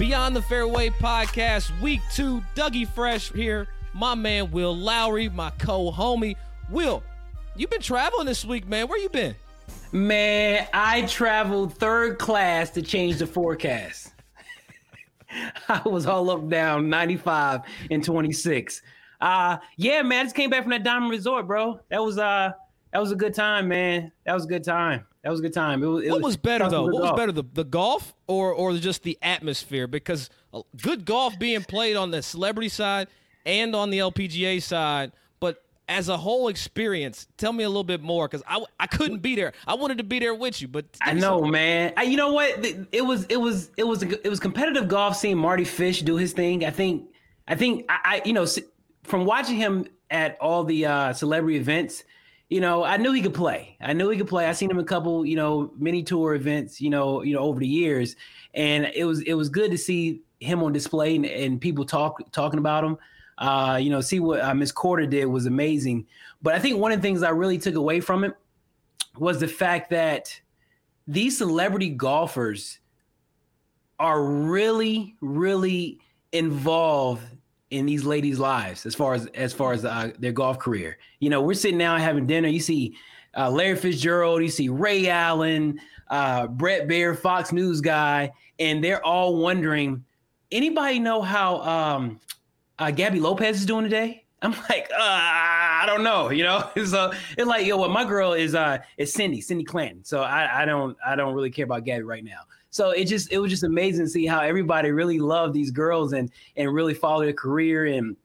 Beyond the Fairway podcast, week two. Dougie Fresh here. My man Will Lowery, my co-homie. Will, you've been traveling this week, man. Where you been? Man, I traveled third class to change the forecast. I was all up down 95 and 26. Uh yeah, man, I just came back from that Diamond Resort, bro. That was uh that was a good time, man. That was a good time. That was a good time. It was, it what was better though? What was better, the, the golf or or just the atmosphere? Because uh, good golf being played on the celebrity side and on the LPGA side, but as a whole experience, tell me a little bit more because I, I couldn't be there. I wanted to be there with you, but I know, man. I, you know what? It was it was it was it was competitive golf. Seeing Mardy Fish do his thing. I think I think I, I you know from watching him at all the uh, celebrity events. You know, I knew he could play. I knew he could play. I seen him a couple, you know, mini tour events. You know, you know, over the years, and it was it was good to see him on display and, and people talk talking about him. Uh, you know, see what uh, Miss Korda did was amazing. But I think one of the things I really took away from it was the fact that these celebrity golfers are really, really involved in these ladies' lives as far as as far as uh, their golf career. You know, we're sitting down having dinner. You see uh, Larry Fitzgerald, you see Ray Allen, uh, Bret Baier, Fox News guy, and they're all wondering. Anybody know how um, uh, Gabby Lopez is doing today? I'm like, uh, I don't know, you know. so it's like, yo, what my girl is uh is Cindy, Cindy Clanton. So I, I don't I don't really care about Gabby right now. So it just it was just amazing to see how everybody really loved these girls and and really followed their career and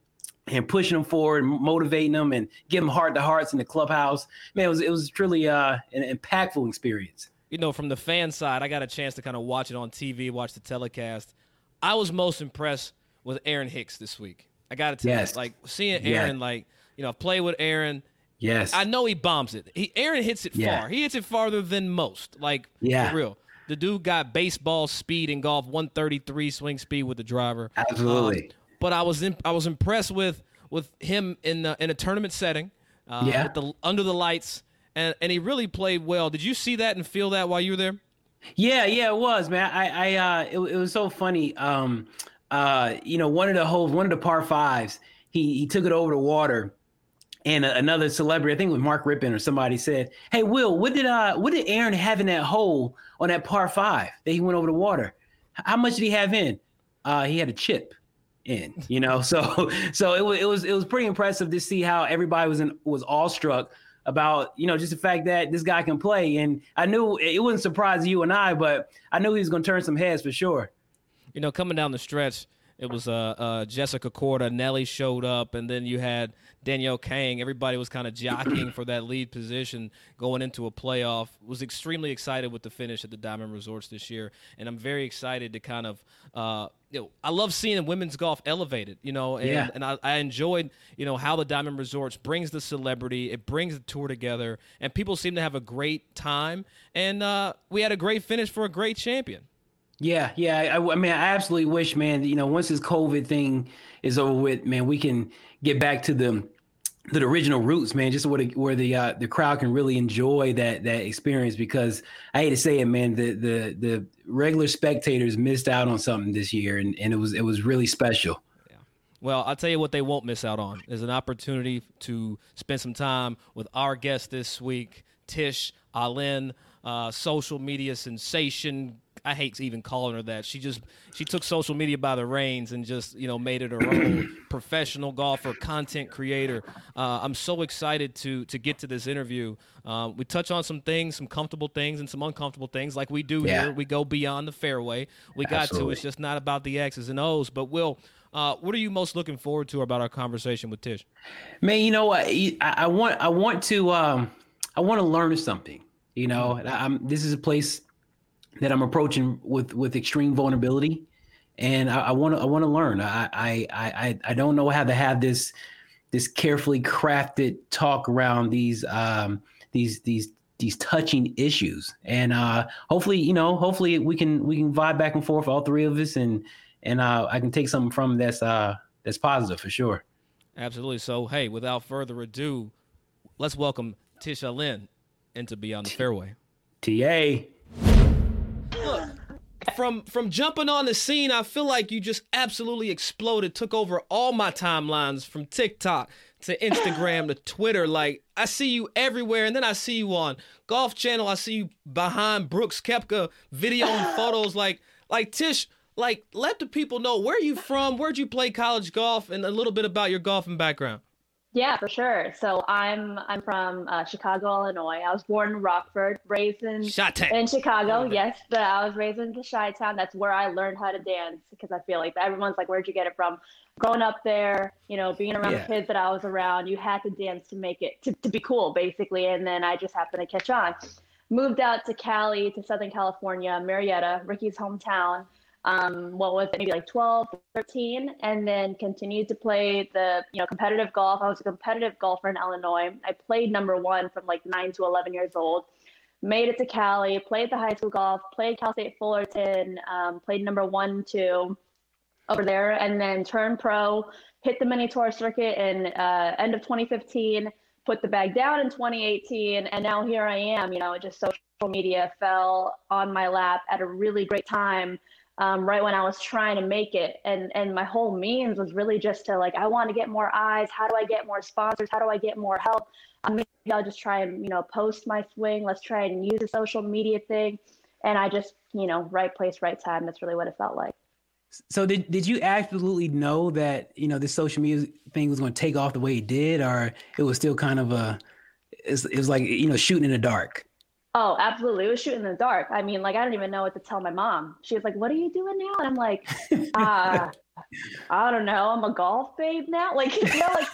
and pushing them forward, and motivating them, and giving them heart to hearts in the clubhouse. Man, it was it was truly uh, an impactful experience. You know, from the fan side, I got a chance to kind of watch it on TV, watch the telecast. I was most impressed with Aaron Hicks this week. I got to tell Yes. you, like seeing Aaron, Yeah. like you know, play with Aaron. Yes, I know he bombs it. He Aaron hits it Yeah. far. He hits it farther than most. Like Yeah. for real. The dude got baseball speed in golf, 133 swing speed with the driver. Absolutely. Um, but I was in, I was impressed with with him in the, in a tournament setting. Uh, Yeah. the under the lights, and and he really played well. Did you see that and feel that while you were there? Yeah, yeah, it was, man. I, I, uh, it, it was so funny. Um, uh, you know, one of the holes, one of the par fives, he he took it over the water, and a- another celebrity, I think it was Mark Rypien or somebody said, "Hey, Will, what did uh, what did Aaron have in that hole on that par five that he went over the water? How much did he have in? Uh, he had a chip." in you know so so it was it was it was pretty impressive to see how everybody was in was awestruck about you know just the fact that this guy can play and i knew it wouldn't surprise you and i but i knew he was going to turn some heads for sure you know, coming down the stretch, it was uh, uh, Jessica Korda, Nelly showed up, and then you had Danielle Kang. Everybody was kind of jockeying for that lead position going into a playoff. Was extremely excited with the finish at the Diamond Resorts this year, and I'm very excited to kind of. Uh, you know, I love seeing women's golf elevated, you know, and, Yeah. and I, I enjoyed, you know, how the Diamond Resorts brings the celebrity, it brings the tour together, and people seem to have a great time. And uh, we had a great finish for a great champion. yeah yeah I, I mean i absolutely wish man you know once this covid thing is over with man we can get back to the the original roots man just where the where the uh, the crowd can really enjoy that that experience because i hate to say it man the the the regular spectators missed out on something this year and and it was it was really special Yeah. Well, I'll tell you what they won't miss out on is an opportunity to spend some time with our guest this week, Tish Alyn, uh, social media sensation. I hate even calling her that. She just she took social media by the reins and just you know made it her own. Professional golfer, content creator. Uh, I'm so excited to to get to this interview. Uh, we touch on some things, some comfortable things and some uncomfortable things, like we do Yeah. here. We go beyond the fairway. We got to. It's just not about the X's and O's. But Will, uh, what are you most looking forward to about our conversation with Tish? Man, you know what? I, I want I want to um I want to learn something. You know. I'm, this is a place that I'm approaching with with extreme vulnerability, and I want to I want to learn. I, I I I don't know how to have this this carefully crafted talk around these um these these these touching issues, and uh hopefully you know hopefully we can we can vibe back and forth all three of us, and and uh I can take something from that's uh that's positive for sure. Absolutely. So, hey, without further ado, let's welcome Tisha Alyn into Beyond the Fairway. Ta. From from jumping on the scene, I feel like you just absolutely exploded, took over all my timelines from TikTok to Instagram to Twitter. Like I see you everywhere, and then I see you on Golf Channel. I see you behind Brooks Koepka video and photos. Like like Tish, like let the people know where you from, where'd you play college golf, and a little bit about your golfing background. Yeah, for sure. So I'm I'm from uh, Chicago, Illinois. I was born in Rockford, raised in in Chicago. Yes, but I was raised in the Chi Town. That's where I learned how to dance because I feel like everyone's like, "Where'd you get it from?" Growing up there, you know, being around Yeah. the kids that I was around, you had to dance to make it to, to be cool, basically. And then I just happened to catch on. Moved out to Cali, to Southern California, Murrieta, Rickie's hometown. Um, what was it, maybe like 12, 13, and then continued to play the, you know, competitive golf. I was a competitive golfer in Illinois. I played number one from like nine to 11 years old. Made it to Cali, played the high school golf, played Cal State Fullerton, um, played number one, two over there, and then turned pro, hit the mini tour circuit in uh, end of 2015, put the bag down in 2018, and now here I am. You know, just social media fell on my lap at a really great time. Um, right when I was trying to make it, and and my whole means was really just to like, I want to get more eyes. How do I get more sponsors? How do I get more help? Um, maybe I'll just try and you know post my swing. Let's try and use the social media thing, and I just you know right place, right time. That's really what it felt like. So did did you absolutely know that you know this social media thing was going to take off the way it did, or it was still kind of a it was like you know shooting in the dark? Oh, absolutely. It was shooting in the dark. I mean, like, I don't even know what to tell my mom. She was like, What are you doing now? And I'm like, uh, I don't know. I'm a golf babe now. Like, you know, like,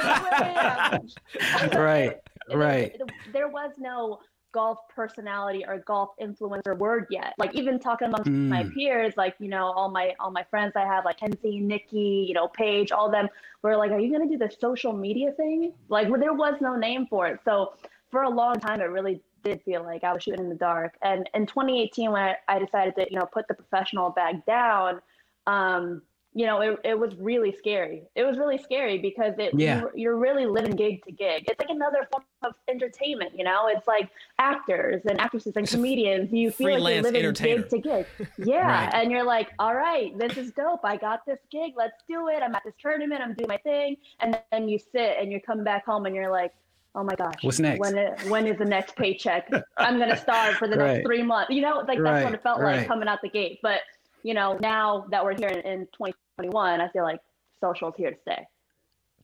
like right, right. There, was no golf personality or golf influencer word yet. Like even talking amongst my Mm. peers, like, you know, all my all my friends I have, like Kenzie, Nikki, you know, Paige, all of them were like, Are you gonna do the social media thing? Like well, there was no name for it. So for a long time it really did feel like I was shooting in the dark. And in 2018 when I, I decided to, you know, put the professional bag down, um, you know, it, it was really scary. It was really scary because it Yeah. you're, you're really living gig to gig. It's like another form of entertainment, you know. It's like actors and actresses and comedians. You feel like you're living gig to gig. Yeah, Right. and you're like, all right, this is dope. I got this gig. Let's do it. I'm at this tournament. I'm doing my thing. And then you sit and you come back home and you're like, oh my gosh, What's next? When it, when is the next paycheck? I'm gonna starve for the Right. next three months. You know, like Right, that's what it felt right. like coming out the gate. But you know, now that we're here in, in 2021, I feel like social is here to stay.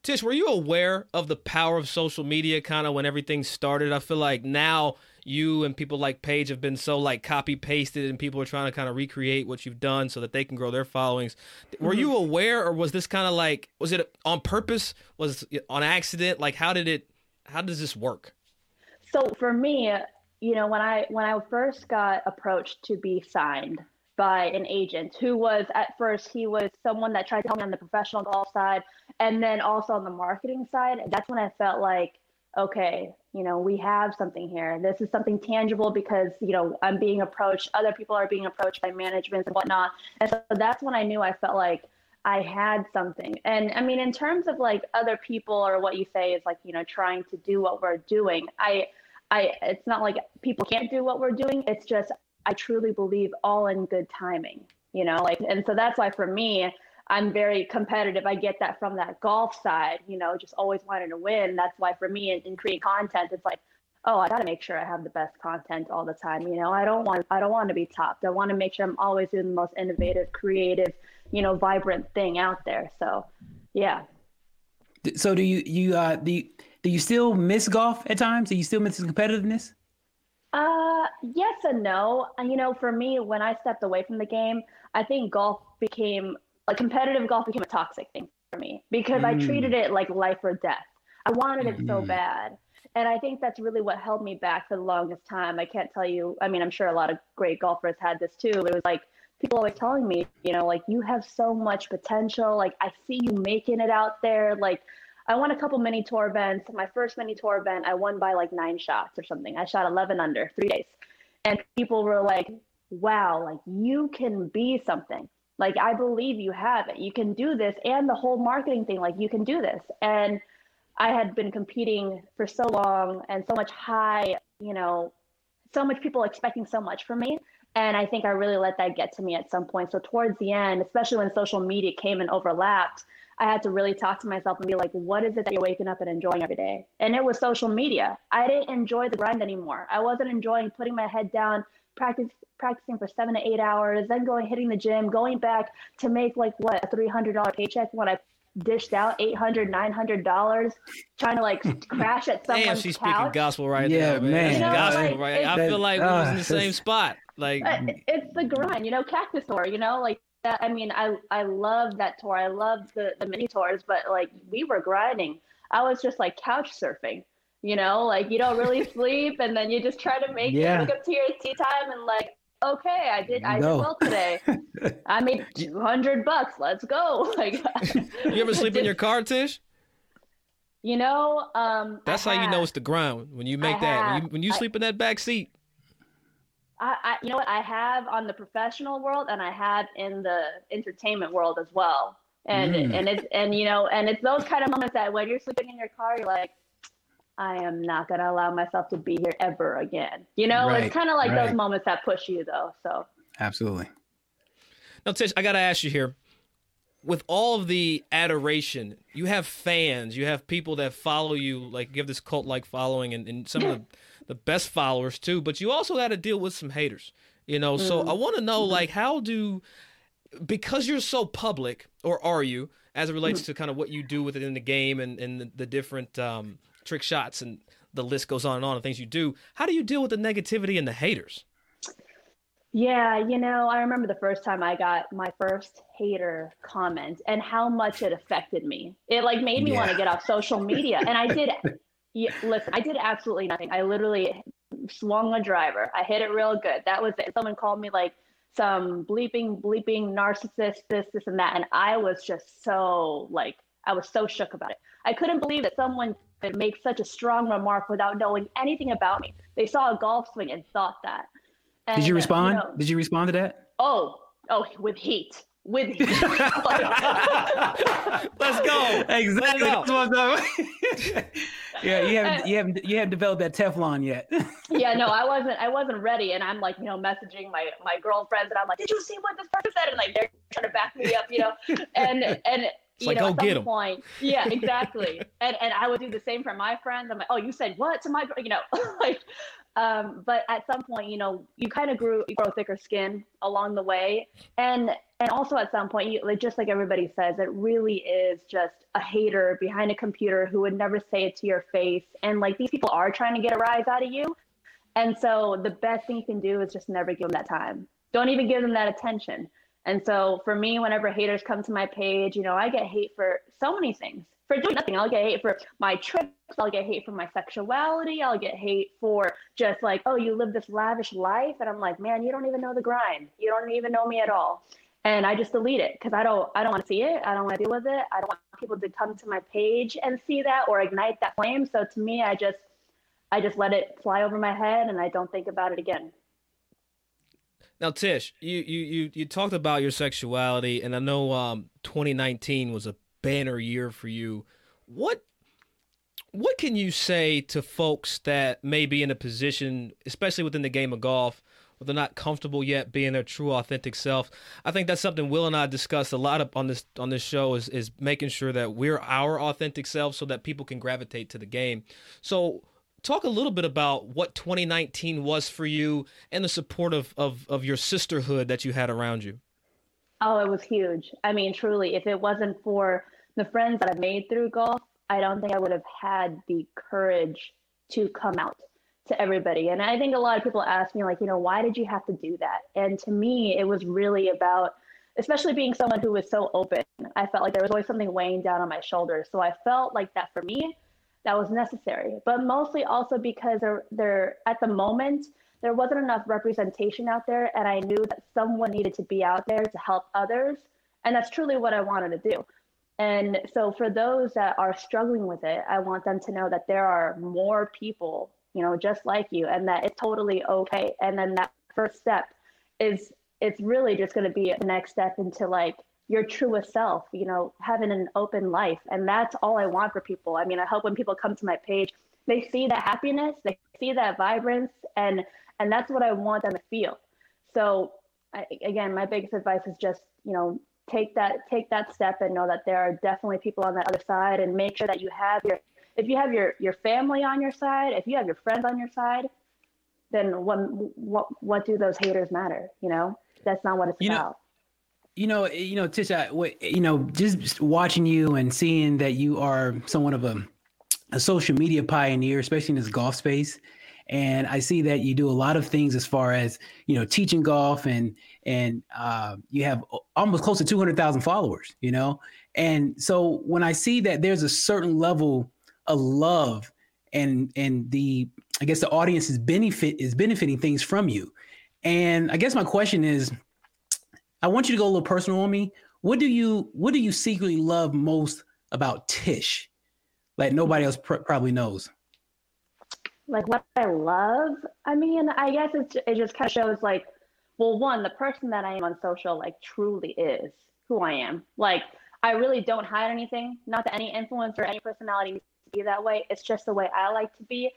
Tish, were you aware of the power of social media kind of when everything started? I feel like now you and people like Paige have been so like copy pasted and people are trying to kind of recreate what you've done so that they can grow their followings. Were mm-hmm. you aware or was this kind of like was it on purpose? Was it on accident? Like how did it how does this work? So for me, you know, when I when I first got approached to be signed by an agent who was at first he was someone that tried to help me on the professional golf side and then also on the marketing side, that's when I felt like okay, you know, we have something here. This is something tangible because, you know, I'm being approached, other people are being approached by managements and whatnot. And so that's when I knew I felt like I had something. And I mean, in terms of like other people or what you say is like, you know, trying to do what we're doing, I, I, it's not like people can't do what we're doing. It's just, I truly believe all in good timing, you know, like, and so that's why for me, I'm very competitive. I get that from that golf side, you know, just always wanting to win. That's why for me in, in creating content, it's like, oh, I got to make sure I have the best content all the time. You know, I don't want I don't want to be topped. I want to make sure I'm always doing the most innovative, creative, you know, vibrant thing out there. So, yeah. So do you you uh do you, do you still miss golf at times? Do you still miss the competitiveness? Uh, yes and no. And you know, for me, when I stepped away from the game, I think golf became like competitive golf became a toxic thing for me because mm. I treated it like life or death. I wanted it mm. so bad. And I think that's really what held me back for the longest time. I can't tell you, I mean, I'm sure a lot of great golfers had this too. It was like people always telling me, you know, like you have so much potential. Like I see you making it out there. Like I won a couple mini tour events. My first mini tour event, I won by like nine shots or something. I shot 11 under three days. And people were like, wow, like you can be something. Like I believe you have it. You can do this. And the whole marketing thing, like you can do this. And I had been competing for so long and so much high, you know, so much people expecting so much from me. And I think I really let that get to me at some point. So towards the end, especially when social media came and overlapped, I had to really talk to myself and be like, what is it that you're waking up and enjoying every day? And it was social media. I didn't enjoy the grind anymore. I wasn't enjoying putting my head down, practice, practicing for seven to eight hours, then going hitting the gym, going back to make like what a three hundred dollar paycheck when I dished out 800 900 dollars trying to like crash at someone's Damn, she's couch. speaking gospel right yeah, there, man. man. You know, gospel like, right. I feel like we was in the uh, same spot. Like it's the grind, you know, cactus tour, you know, like that. I mean, I I love that tour. I love the the mini tours, but like we were grinding. I was just like couch surfing, you know, like you don't really sleep, and then you just try to make Yeah. it look up to your tee time, and like, okay, I did I did well today. I made two hundred bucks. Let's go. Like, you ever sleep in your car, Tish? You know, um, That's I how you know it's the grind when you make I that. When you, when you I- sleep in that back seat. I, I, you know what, I have on the professional world, and I have in the entertainment world as well. And Mm. and it's and you know, and it's those kind of moments that when you're sleeping in your car, you're like, I am not gonna allow myself to be here ever again. You know, Right, it's kind of like right. those moments that push you, though. So Absolutely. Now, Tish, I got to ask you here. With all of the adoration, you have fans, you have people that follow you, like you have this cult like following, and, and some of the, the best followers too, but you also got to deal with some haters, you know? So I mm-hmm. want to know, mm-hmm. like, how do, because you're so public, or are you, as it relates mm-hmm. to kind of what you do within the game and, and the, the different um, trick shots and the list goes on and on and things you do, how do you deal with the negativity and the haters? yeah, you know, I remember the first time I got my first hater comment and how much it affected me. It like made me want to get off social media, and I did. Yeah, listen, I did absolutely nothing. I literally swung a driver. I hit it real good. That was it. Someone called me like some bleeping, bleeping narcissist, this, this, and that. And I was just so like, I was so shook about it. I couldn't believe that someone could make such a strong remark without knowing anything about me. They saw a golf swing and thought that. And, Did you uh, respond? know, Did you respond to that? oh, oh, with heat. With heat. Let's go. Exactly. Let it out. That's what I'm talking about. yeah, you haven't you uh, haven't you haven't developed that Teflon yet. yeah, no, I wasn't. I wasn't ready, and I'm like, you know, messaging my my girlfriends, and I'm like, did you see what this person said? And like, they're trying to back me up, you know, and and you like, know, go at some get 'em. point, yeah, exactly. and and I would do the same for my friends. I'm like, oh, you said what to my, you know, like. Um, but at some point, you know, you kind of grew, you grow thicker skin along the way, and and also at some point, you like just like everybody says, it really is just a hater behind a computer who would never say it to your face, and like these people are trying to get a rise out of you, and so the best thing you can do is just never give them that time. Don't even give them that attention. And so for me, whenever haters come to my page, you know, I get hate for so many things. For doing nothing, I'll get hate for my tricks. I'll get hate for my sexuality. I'll get hate for just like, oh, you live this lavish life, and I'm like, man, you don't even know the grind. You don't even know me at all. And I just delete it because I don't, I don't want to see it. I don't want to deal with it. I don't want people to come to my page and see that or ignite that flame. So to me, I just, I just let it fly over my head, and I don't think about it again. Now, Tish, you, you, you, you talked about your sexuality, and I know um, 2019 was a banner year for you. What what can you say to folks that may be in a position, especially within the game of golf, or they're not comfortable yet being their true authentic self. I think that's something Will and I discussed a lot on this on this show is is making sure that we're our authentic selves so that people can gravitate to the game. So talk a little bit about what 2019 was for you and the support of, of, of your sisterhood that you had around you. Oh, it was huge. I mean, truly, if it wasn't for the friends that I've made through golf, I don't think I would have had the courage to come out to everybody. And I think a lot of people ask me, like, you know, why did you have to do that? And to me, it was really about, especially being someone who was so open, I felt like there was always something weighing down on my shoulders. So I felt like that for me, that was necessary. But mostly also because there, there at the moment, there wasn't enough representation out there. And I knew that someone needed to be out there to help others. And that's truly what I wanted to do. And so for those that are struggling with it, I want them to know that there are more people, you know, just like you, and that it's totally okay. And then that first step is it's really just going to be the next step into like your truest self, you know, having an open life. And that's all I want for people. I mean, I hope when people come to my page, they see that happiness, they see that vibrance, and and that's what I want them to feel. So I, again, my biggest advice is just, you know, take that take that step and know that there are definitely people on the other side and make sure that you have your if you have your your family on your side if you have your friends on your side then what what what do those haters matter you know that's not what it's you about know, you know you know tisha what, you know just watching you and seeing that you are somewhat of a a social media pioneer especially in this golf space and I see that you do a lot of things as far as you know teaching golf and and uh, you have almost close to two hundred thousand followers. You know, and so when I see that there's a certain level of love and and the I guess the audience is benefit is benefiting things from you, and I guess my question is, I want you to go a little personal on me. What do you what do you secretly love most about Tish, that nobody else pr- probably knows? Like what I love. I mean, I guess it it just kind of shows like, well, one, the person that I am on social like truly is who I am. Like I really don't hide anything. Not that any influencer, or any personality needs to be that way. It's just the way I like to be.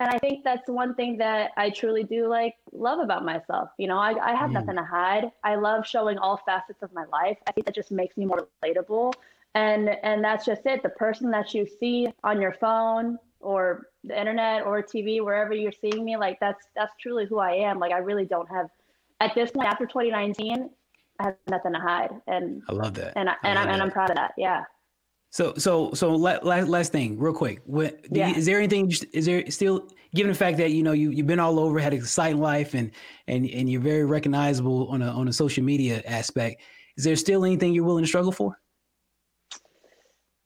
And I think that's one thing that I truly do like love about myself. You know, I, I have mm. nothing to hide. I love showing all facets of my life. I think that just makes me more relatable. And and that's just it. The person that you see on your phone, or the internet or TV, wherever you're seeing me, like that's that's truly who I am. Like I really don't have at this point after 2019, I have nothing to hide. And I love that. And I, and I'm and I'm proud of that. Yeah. So so so last last thing, real quick. What, yeah. you, is there anything? Is there still, given the fact that you know you you've been all over, had an exciting life, and and and you're very recognizable on a on a social media aspect. Is there still anything you're willing to struggle for?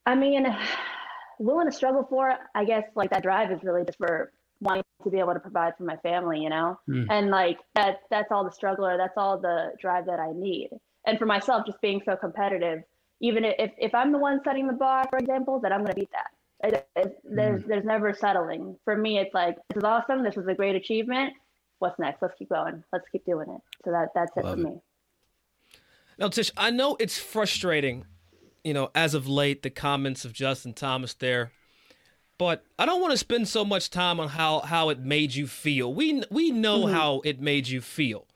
I mean willing to struggle for it, I guess like that drive is really just for wanting to be able to provide for my family, you know? Mm. And like that that's all the struggle or that's all the drive that I need. And for myself, just being so competitive, even if, if I'm the one setting the bar, for example, that I'm gonna beat that. It, it, there's mm. there's never settling. For me, it's like this is awesome. This is a great achievement. What's next? Let's keep going. Let's keep doing it. So that that's it Love for it. me. Now, Tish, I know it's frustrating you know, as of late, the comments of Justin Thomas there. But I don't want to spend so much time on how, how it made you feel. We we know mm-hmm. how it made you feel.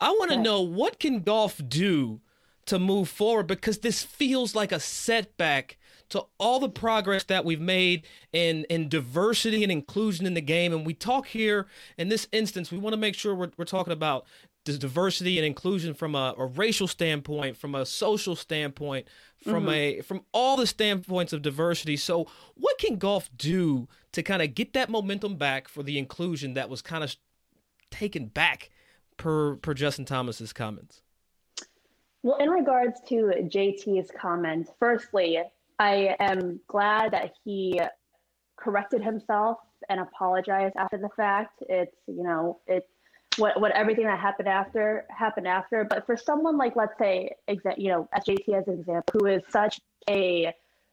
I want to know what can golf do to move forward because this feels like a setback to all the progress that we've made in in diversity and inclusion in the game. And we talk here in this instance, we want to make sure we're, we're talking about diversity and inclusion from a, a, racial standpoint, from a social standpoint, from mm-hmm. a from all the standpoints of diversity. So, what can golf do to kind of get that momentum back for the inclusion that was kind of taken back per per Justin Thomas's comments? Well, in regards to JT's comments, firstly, I am glad that he corrected himself and apologized after the fact. It's you know it's what what everything that happened after happened after. But for someone like let's say exa- you know JT as an example, who is such a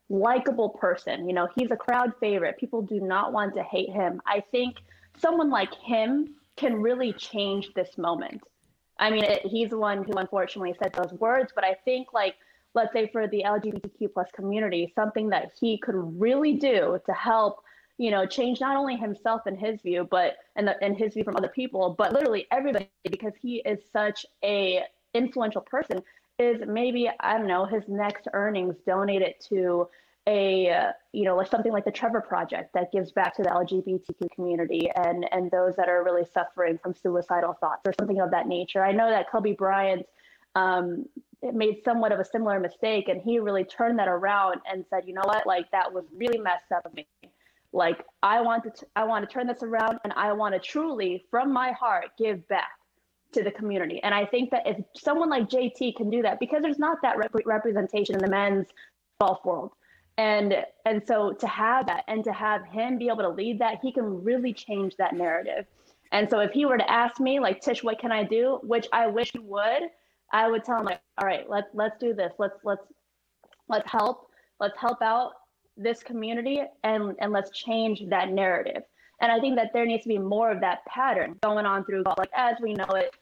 likable person, you know he's a crowd favorite. People do not want to hate him. I think someone like him can really change this moment. I mean, it, he's the one who unfortunately said those words, but I think like let's say for the LGBTQ plus community, something that he could really do to help you know, change not only himself and his view, but and the, and his view from other people, but literally everybody because he is such a influential person. Is maybe I don't know his next earnings donated to a you know like something like the Trevor Project that gives back to the LGBTQ community and and those that are really suffering from suicidal thoughts or something of that nature. I know that Kobe Bryant um, made somewhat of a similar mistake, and he really turned that around and said, you know what, like that was really messed up of me. Like I want to t- I want to turn this around, and I want to truly from my heart give back to the community. And I think that if someone like JT can do that, because there's not that rep- representation in the men's golf world. And and so to have that and to have him be able to lead that he can really change that narrative. And so if he were to ask me like tish what can i do? which i wish he would i would tell him like all right let's let's do this. Let's let's let's help let's help out this community and and let's change that narrative and i think that there needs to be more of that pattern going on through golf like as we know it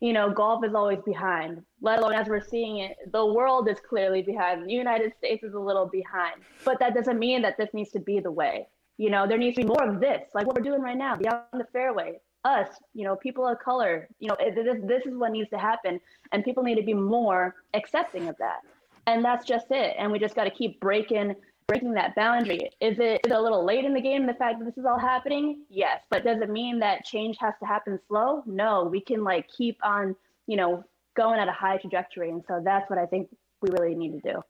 you know, golf is always behind, let alone as we're seeing it, the world is clearly behind. The United States is a little behind. But that doesn't mean that this needs to be the way. You know, there needs to be more of this, like what we're doing right now, beyond the fairway. Us, you know, people of color, you know, this, this is what needs to happen. And people need to be more accepting of that. And that's just it. And we just got to keep breaking breaking that boundary. Is it is it a little late in the game the fact that this is all happening? Yes, but does it mean that change has to happen slow? No, we can like keep on, you know, going at a high trajectory, and so that's what I think we really need to do.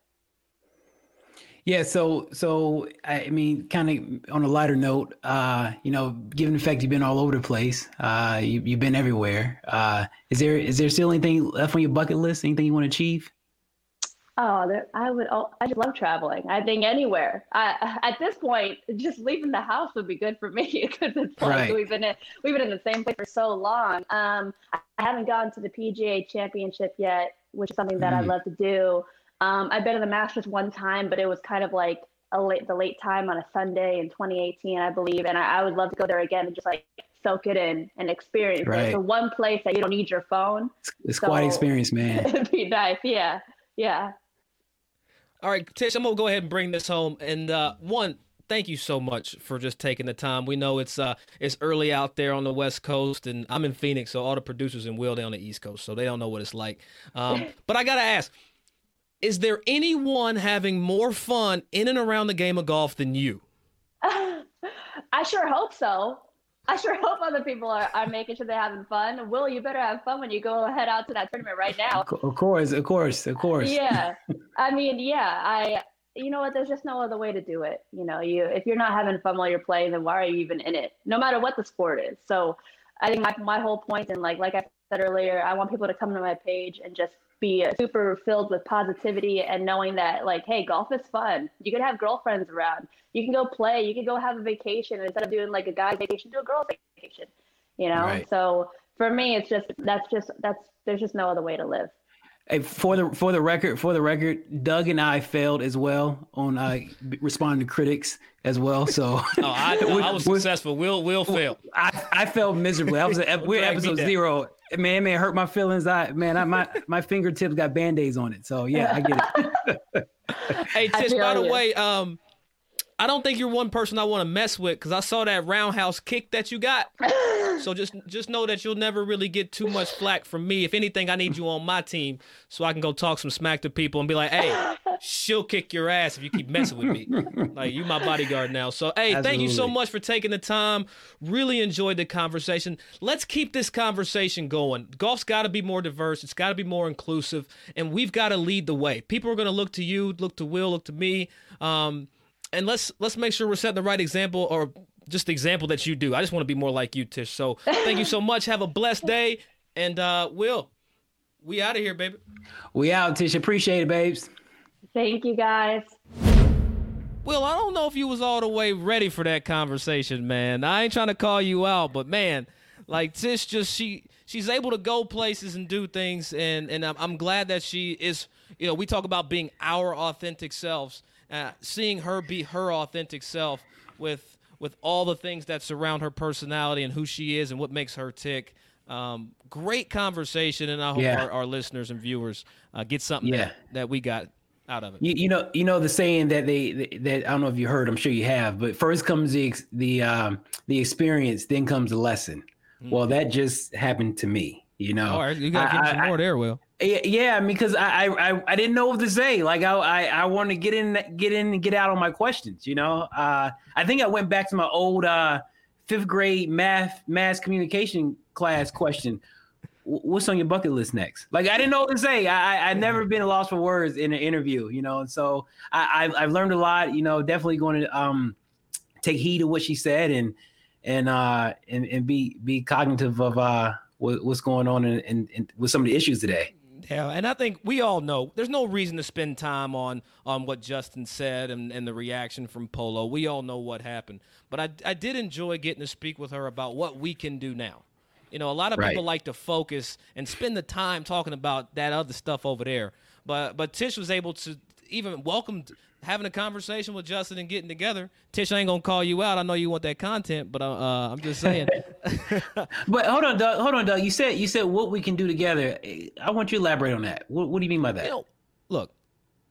Yeah, so so I mean, kind of on a lighter note, uh, you know, given the fact you've been all over the place, uh, you, you've been everywhere. Uh, is there is there still anything left on your bucket list? Anything you want to achieve? Oh, there, I would. Oh, I just love traveling. I think anywhere. I, at this point, just leaving the house would be good for me because it's like right. we've been in, we've been in the same place for so long. Um, I haven't gone to the PGA Championship yet, which is something that mm. I'd love to do. Um, I've been to the Masters one time, but it was kind of like a late the late time on a Sunday in 2018, I believe, and I, I would love to go there again and just like soak it in and experience right. it. So one place that you don't need your phone. It's so, quite experience, man. It'd be nice. Yeah. Yeah. All right, Tish, I'm gonna go ahead and bring this home. And uh, one, thank you so much for just taking the time. We know it's uh it's early out there on the West Coast, and I'm in Phoenix, so all the producers in Will they on the East Coast, so they don't know what it's like. Um, but I gotta ask, is there anyone having more fun in and around the game of golf than you? I sure hope so. I sure hope other people are, are making sure they're having fun. Will, you better have fun when you go head out to that tournament right now. Of course, of course, of course. Yeah. I mean, yeah, I you know what, there's just no other way to do it. You know, you if you're not having fun while you're playing, then why are you even in it? No matter what the sport is. So I think my my whole point and like like I said earlier, I want people to come to my page and just be super filled with positivity and knowing that like hey golf is fun. You can have girlfriends around. You can go play. You can go have a vacation instead of doing like a guy's vacation do a girl's vacation you know? Right. so for me it's just that's just that's there's just no other way to live Hey, for the for the record, for the record, Doug and I failed as well on uh, responding to critics as well. So oh, I, I was successful. Will Will fail. I, I failed miserably. I was at, we're episode zero. Man, man, hurt my feelings. I man, I, my my fingertips got band aids on it. So yeah, I get it. hey, Tish. By the way, um, I don't think you're one person I want to mess with because I saw that roundhouse kick that you got. So just just know that you'll never really get too much flack from me. If anything, I need you on my team so I can go talk some smack to people and be like, "Hey, she'll kick your ass if you keep messing with me." like you my bodyguard now. So hey, Absolutely. thank you so much for taking the time. Really enjoyed the conversation. Let's keep this conversation going. Golf's got to be more diverse. It's got to be more inclusive, and we've got to lead the way. People are going to look to you, look to Will, look to me. Um, and let's let's make sure we're setting the right example or just the example that you do. I just want to be more like you, Tish. So thank you so much. Have a blessed day. And uh Will, we out of here, baby. We out, Tish. Appreciate it, babes. Thank you guys. Will, I don't know if you was all the way ready for that conversation, man. I ain't trying to call you out, but man, like Tish just she she's able to go places and do things and and I'm, I'm glad that she is you know, we talk about being our authentic selves uh, seeing her be her authentic self with with all the things that surround her personality and who she is and what makes her tick. Um, great conversation, and I hope yeah. our, our, listeners and viewers uh, get something yeah. that, that we got. out of it. You, you know, you know the saying that they that I don't know if you heard. I'm sure you have, but first comes the the um, the experience, then comes the lesson. Mm-hmm. Well, that just happened to me. You know, all right, you got to get some more there, Will. Yeah, because I, I I didn't know what to say. Like I I, I want to get in, get in, and get out on my questions. You know, uh, I think I went back to my old uh, fifth grade math mass communication class question. What's on your bucket list next? Like I didn't know what to say. I I would never been lost for words in an interview. You know, and so I I've, I've learned a lot. You know, definitely going to um take heed of what she said and and uh and and be be cognitive of uh what's going on in, in, in with some of the issues today. Yeah, and I think we all know there's no reason to spend time on on what Justin said and, and the reaction from Polo. We all know what happened. But I, I did enjoy getting to speak with her about what we can do now. You know, a lot of right. people like to focus and spend the time talking about that other stuff over there. But but Tish was able to even welcome having a conversation with Justin and getting together. Tish, I ain't gonna call you out. I know you want that content, but uh, uh I'm just saying. but hold on, Doug. Hold on, Doug. You said you said what we can do together. I want you to elaborate on that. What, what do you mean by that? You know, look,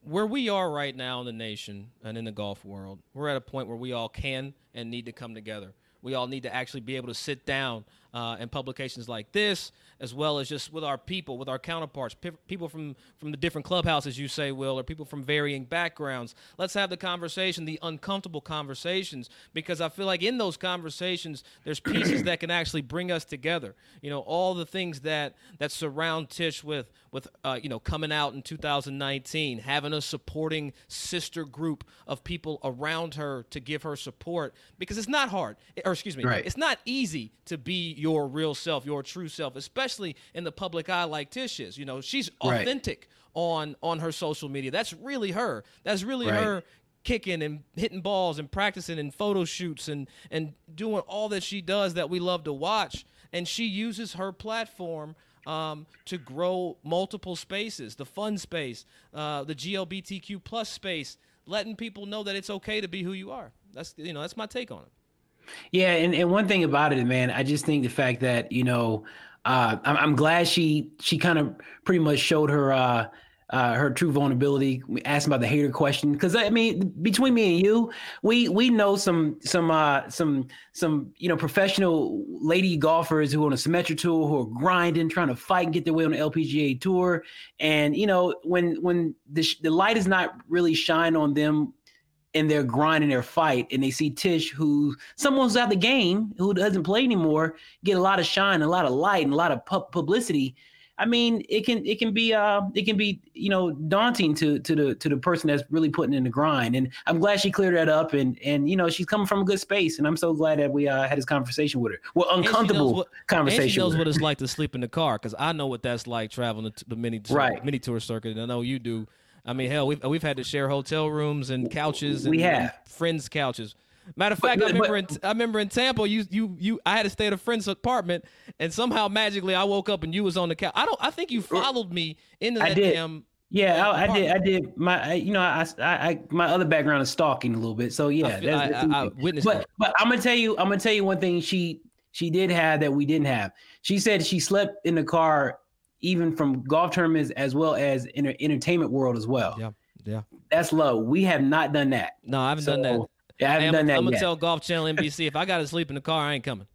where we are right now in the nation and in the golf world, we're at a point where we all can and need to come together. We all need to actually be able to sit down uh, in publications like this, as well as just with our people, with our counterparts, p- people from from the different clubhouses, you say, Will, or people from varying backgrounds. Let's have the conversation, the uncomfortable conversations, because I feel like in those conversations, there's pieces that can actually bring us together. You know, all the things that that surround Tish with with uh, you know coming out in 2019, having a supporting sister group of people around her to give her support, because it's not hard, or excuse me, right. it's not easy to be your real self, your true self, especially in the public eye like Tish is. You know, she's authentic right. on on her social media. That's really her. That's really right. her kicking and hitting balls and practicing and photo shoots and and doing all that she does that we love to watch. And she uses her platform um, to grow multiple spaces, the fun space, uh, the GLBTQ plus space, letting people know that it's okay to be who you are. That's you know that's my take on it. Yeah, and, and one thing about it, man, I just think the fact that you know, uh, I'm, I'm glad she she kind of pretty much showed her uh, uh, her true vulnerability. Asked about the hater question because I mean, between me and you, we we know some some uh, some some you know professional lady golfers who are on a Symetra tour who are grinding, trying to fight and get their way on the LPGA tour. And you know, when when the the light is not really shine on them in their grind and their fight, and they see Tish, who someone's out the game, who doesn't play anymore, get a lot of shine, a lot of light, and a lot of pu- publicity. I mean, it can it can be uh it can be you know daunting to to the to the person that's really putting in the grind. And I'm glad she cleared that up, and and you know she's coming from a good space, and I'm so glad that we uh, had this conversation with her. Well, uncomfortable what, conversation. And she knows what it's like to sleep in the car because I know what that's like traveling the, the mini right. mini tour circuit, and I know you do. I mean, hell, we've we've had to share hotel rooms and couches and, we have. and friends' couches. Matter of fact, but, I remember but, in, I remember in Tampa, you you you I had to stay at a friend's apartment, and somehow magically I woke up and you was on the couch. I don't. I think you followed me into that I did. damn. Yeah, I, I, did. I did. My, you know, I, I, my other background is stalking a little bit. So yeah, I, that's, that's I, I, witnessed. But, that. but I'm gonna tell you, I'm gonna tell you one thing. She, she did have that we didn't have. She said she slept in the car, even from golf tournaments as well as in the entertainment world as well. Yeah. Yeah. That's low. We have not done that. No, I haven't so, done that. Yeah, I haven't hey, done that. I'm gonna yet. tell Golf Channel NBC if I got to sleep in the car, I ain't coming.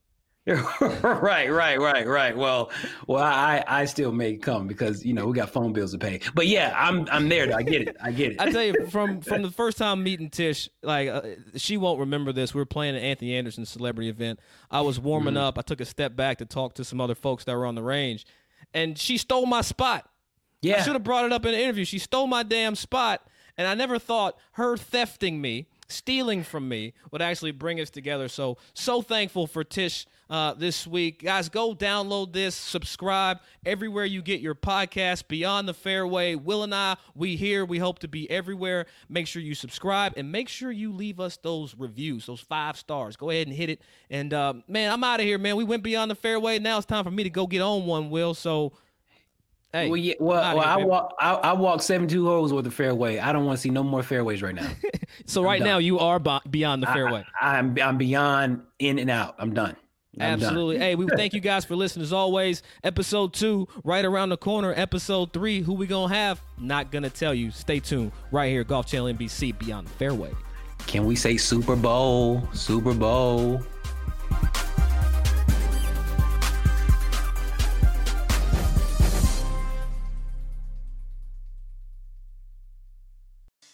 right, right, right, right. Well, well, I I still may come because you know we got phone bills to pay. But yeah, I'm I'm there. I get it. I get it. I tell you, from from the first time meeting Tish, like uh, she won't remember this. We were playing an Anthony Anderson celebrity event. I was warming mm-hmm. up. I took a step back to talk to some other folks that were on the range, and she stole my spot. Yeah, I should have brought it up in the interview. She stole my damn spot, and I never thought her thefting me, stealing from me, would actually bring us together. So, so thankful for Tish uh, this week. Guys, go download this, subscribe everywhere you get your podcast. Beyond the Fairway, Will and I, we here. We hope to be everywhere. Make sure you subscribe and make sure you leave us those reviews, those five stars. Go ahead and hit it. And uh, man, I'm out of here, man. We went beyond the fairway. Now it's time for me to go get on one, Will. So, Hey, well, yeah, well, well I walk, I, I walk seventy-two holes with the fairway. I don't want to see no more fairways right now. so right now you are beyond the fairway. I, am I'm, I'm beyond in and out. I'm done. I'm done. Absolutely. hey, we thank you guys for listening as always. Episode two, right around the corner. Episode three, who we gonna have? Not gonna tell you. Stay tuned right here, Golf Channel NBC Beyond the Fairway. Can we say Super Bowl? Super Bowl.